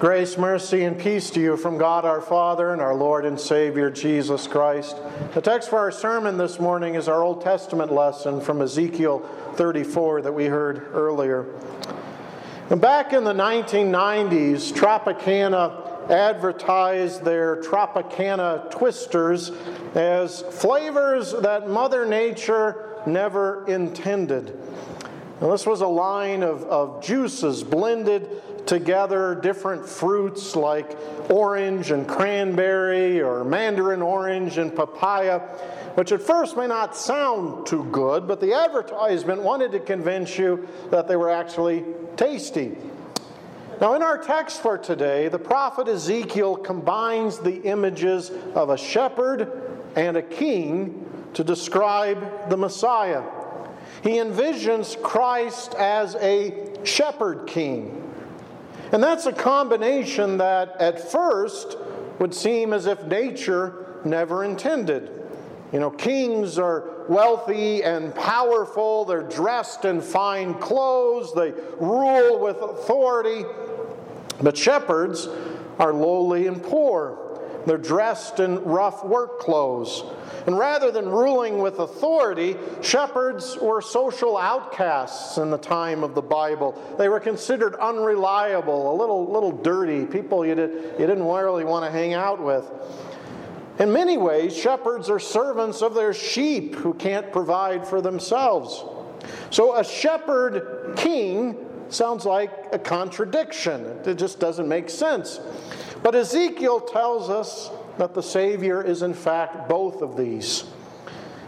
Grace, mercy, and peace to you from God our Father and our Lord and Savior Jesus Christ. The text for our sermon this morning is our Old Testament lesson from Ezekiel 34 that we heard earlier. And back in the 1990s, Tropicana advertised their Tropicana twisters as flavors that Mother Nature never intended. Now, this was a line of, of juices blended together different fruits like orange and cranberry or mandarin orange and papaya, which at first may not sound too good, but the advertisement wanted to convince you that they were actually tasty. Now, in our text for today, the prophet Ezekiel combines the images of a shepherd and a king to describe the Messiah. He envisions Christ as a shepherd king and that's a combination that at first would seem as if nature never intended. You know, kings are wealthy and powerful, they're dressed in fine clothes, they rule with authority. But shepherds are lowly and poor. They're dressed in rough work clothes. And rather than ruling with authority, shepherds were social outcasts in the time of the Bible. They were considered unreliable, a little, little dirty, people you, did, you didn't really want to hang out with. In many ways, shepherds are servants of their sheep who can't provide for themselves. So a shepherd king sounds like a contradiction. It just doesn't make sense. But Ezekiel tells us that the Savior is, in fact, both of these.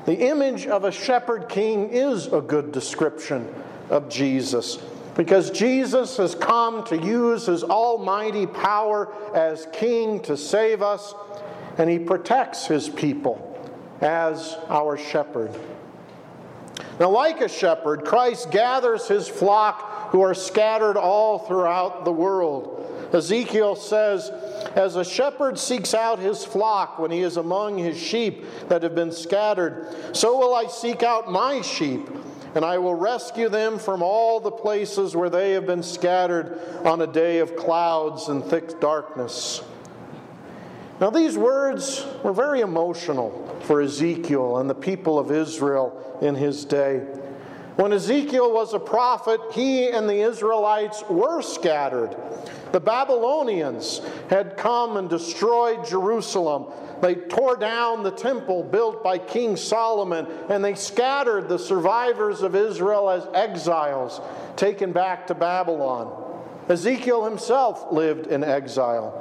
The image of a shepherd king is a good description of Jesus because Jesus has come to use his almighty power as king to save us, and he protects his people as our shepherd. Now, like a shepherd, Christ gathers his flock who are scattered all throughout the world. Ezekiel says, As a shepherd seeks out his flock when he is among his sheep that have been scattered, so will I seek out my sheep, and I will rescue them from all the places where they have been scattered on a day of clouds and thick darkness. Now, these words were very emotional for Ezekiel and the people of Israel in his day. When Ezekiel was a prophet, he and the Israelites were scattered. The Babylonians had come and destroyed Jerusalem. They tore down the temple built by King Solomon, and they scattered the survivors of Israel as exiles, taken back to Babylon. Ezekiel himself lived in exile.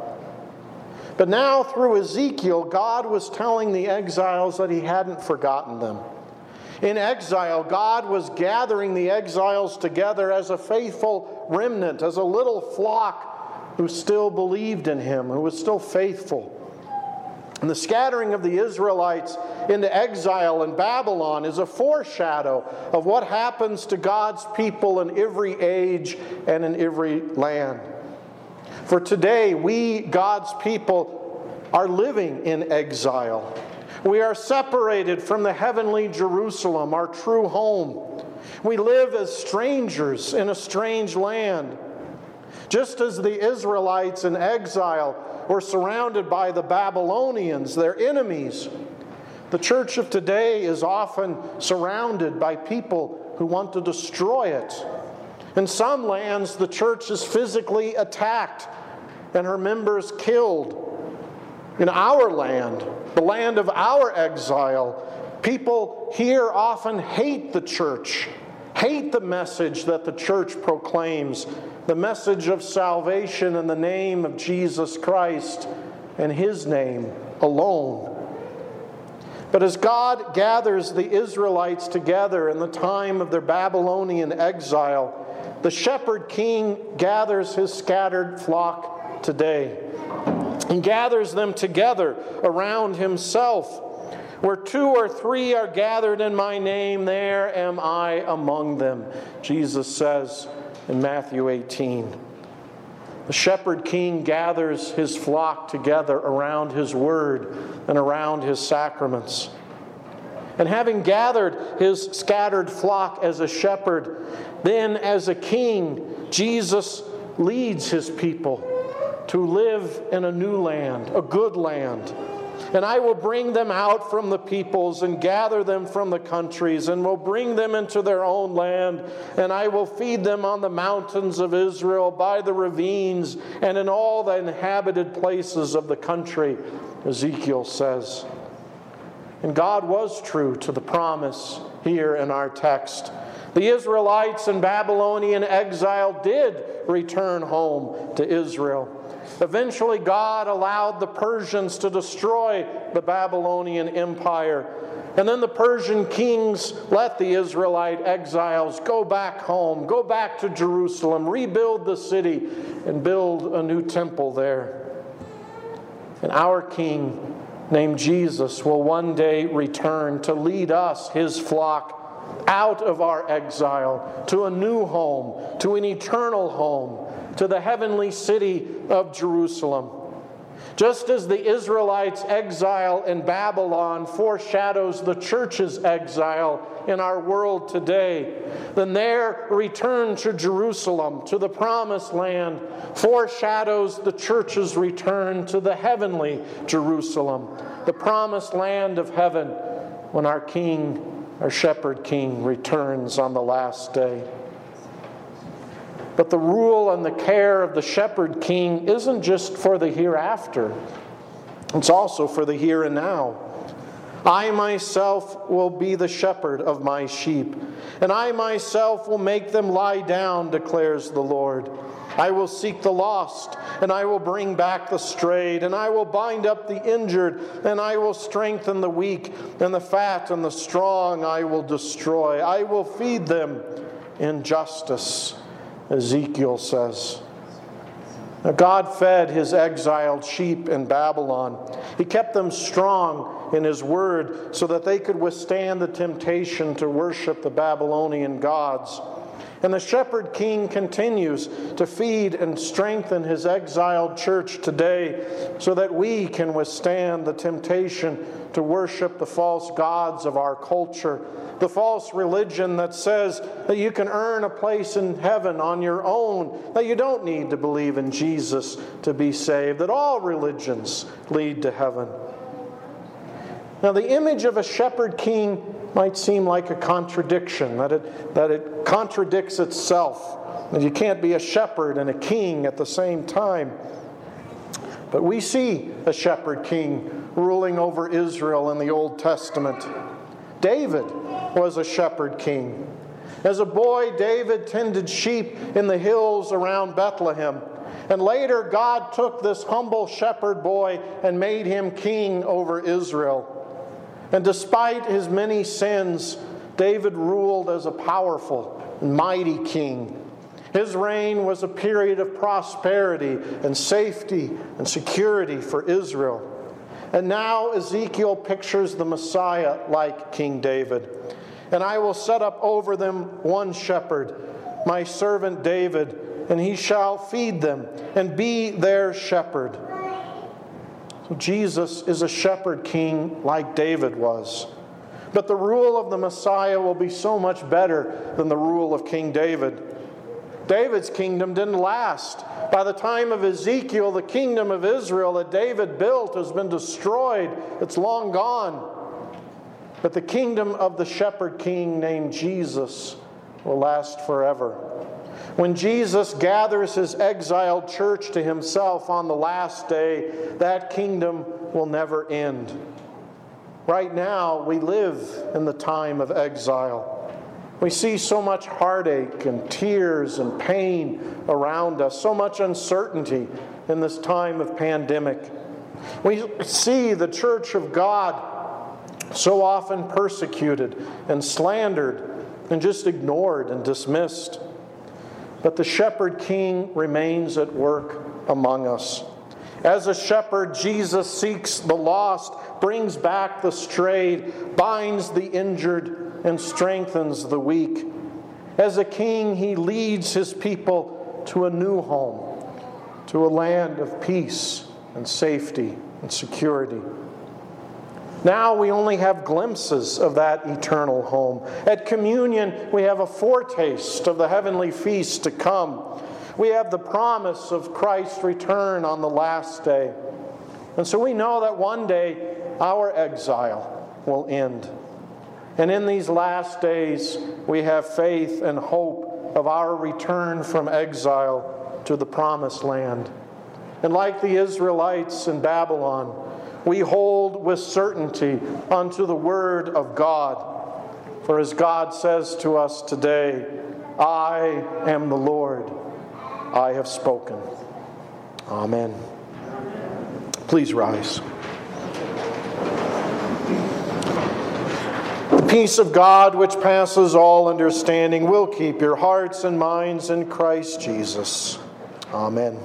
But now, through Ezekiel, God was telling the exiles that he hadn't forgotten them. In exile, God was gathering the exiles together as a faithful remnant, as a little flock who still believed in him, who was still faithful. And the scattering of the Israelites into exile in Babylon is a foreshadow of what happens to God's people in every age and in every land. For today, we, God's people, are living in exile. We are separated from the heavenly Jerusalem, our true home. We live as strangers in a strange land. Just as the Israelites in exile were surrounded by the Babylonians, their enemies, the church of today is often surrounded by people who want to destroy it. In some lands, the church is physically attacked and her members killed. In our land, the land of our exile, people here often hate the church, hate the message that the church proclaims, the message of salvation in the name of Jesus Christ and His name alone. But as God gathers the Israelites together in the time of their Babylonian exile, the shepherd king gathers his scattered flock today and gathers them together around himself. Where two or three are gathered in my name, there am I among them, Jesus says in Matthew 18. The shepherd king gathers his flock together around his word and around his sacraments. And having gathered his scattered flock as a shepherd, then as a king, Jesus leads his people to live in a new land, a good land. And I will bring them out from the peoples and gather them from the countries, and will bring them into their own land. And I will feed them on the mountains of Israel, by the ravines, and in all the inhabited places of the country, Ezekiel says. And God was true to the promise here in our text. The Israelites in Babylonian exile did return home to Israel. Eventually, God allowed the Persians to destroy the Babylonian Empire. And then the Persian kings let the Israelite exiles go back home, go back to Jerusalem, rebuild the city, and build a new temple there. And our king, named Jesus, will one day return to lead us, his flock, out of our exile to a new home, to an eternal home to the heavenly city of Jerusalem. Just as the Israelites' exile in Babylon foreshadows the church's exile in our world today, then their return to Jerusalem, to the promised land, foreshadows the church's return to the heavenly Jerusalem, the promised land of heaven, when our King, our shepherd King, returns on the last day. But the rule and the care of the shepherd king isn't just for the hereafter, it's also for the here and now. I myself will be the shepherd of my sheep, and I myself will make them lie down, declares the Lord. I will seek the lost, and I will bring back the strayed, and I will bind up the injured, and I will strengthen the weak, and the fat and the strong I will destroy. I will feed them in justice. Ezekiel says. God fed his exiled sheep in Babylon. He kept them strong in his word so that they could withstand the temptation to worship the Babylonian gods. And the shepherd king continues to feed and strengthen his exiled church today so that we can withstand the temptation to worship the false gods of our culture the false religion that says that you can earn a place in heaven on your own, that you don't need to believe in Jesus to be saved, that all religions lead to heaven. Now, the image of a shepherd king might seem like a contradiction, that it, that it contradicts itself, that you can't be a shepherd and a king at the same time. But we see a shepherd king ruling over Israel in the Old Testament. David was a shepherd king. As a boy, David tended sheep in the hills around Bethlehem. And later, God took this humble shepherd boy and made him king over Israel. And despite his many sins, David ruled as a powerful and mighty king. His reign was a period of prosperity and safety and security for Israel. And now Ezekiel pictures the Messiah like King David. And I will set up over them one shepherd, my servant David, and he shall feed them and be their shepherd. Jesus is a shepherd king like David was. But the rule of the Messiah will be so much better than the rule of King David. David's kingdom didn't last. By the time of Ezekiel, the kingdom of Israel that David built has been destroyed, it's long gone. But the kingdom of the shepherd king named Jesus will last forever. When Jesus gathers his exiled church to himself on the last day, that kingdom will never end. Right now, we live in the time of exile. We see so much heartache and tears and pain around us, so much uncertainty in this time of pandemic. We see the church of God so often persecuted and slandered and just ignored and dismissed. But the shepherd king remains at work among us. As a shepherd, Jesus seeks the lost, brings back the strayed, binds the injured, and strengthens the weak. As a king, he leads his people to a new home, to a land of peace and safety and security. Now we only have glimpses of that eternal home. At communion, we have a foretaste of the heavenly feast to come. We have the promise of Christ's return on the last day. And so we know that one day our exile will end. And in these last days, we have faith and hope of our return from exile to the promised land. And like the Israelites in Babylon, we hold with certainty unto the Word of God. For as God says to us today, I am the Lord, I have spoken. Amen. Please rise. The peace of God, which passes all understanding, will keep your hearts and minds in Christ Jesus. Amen.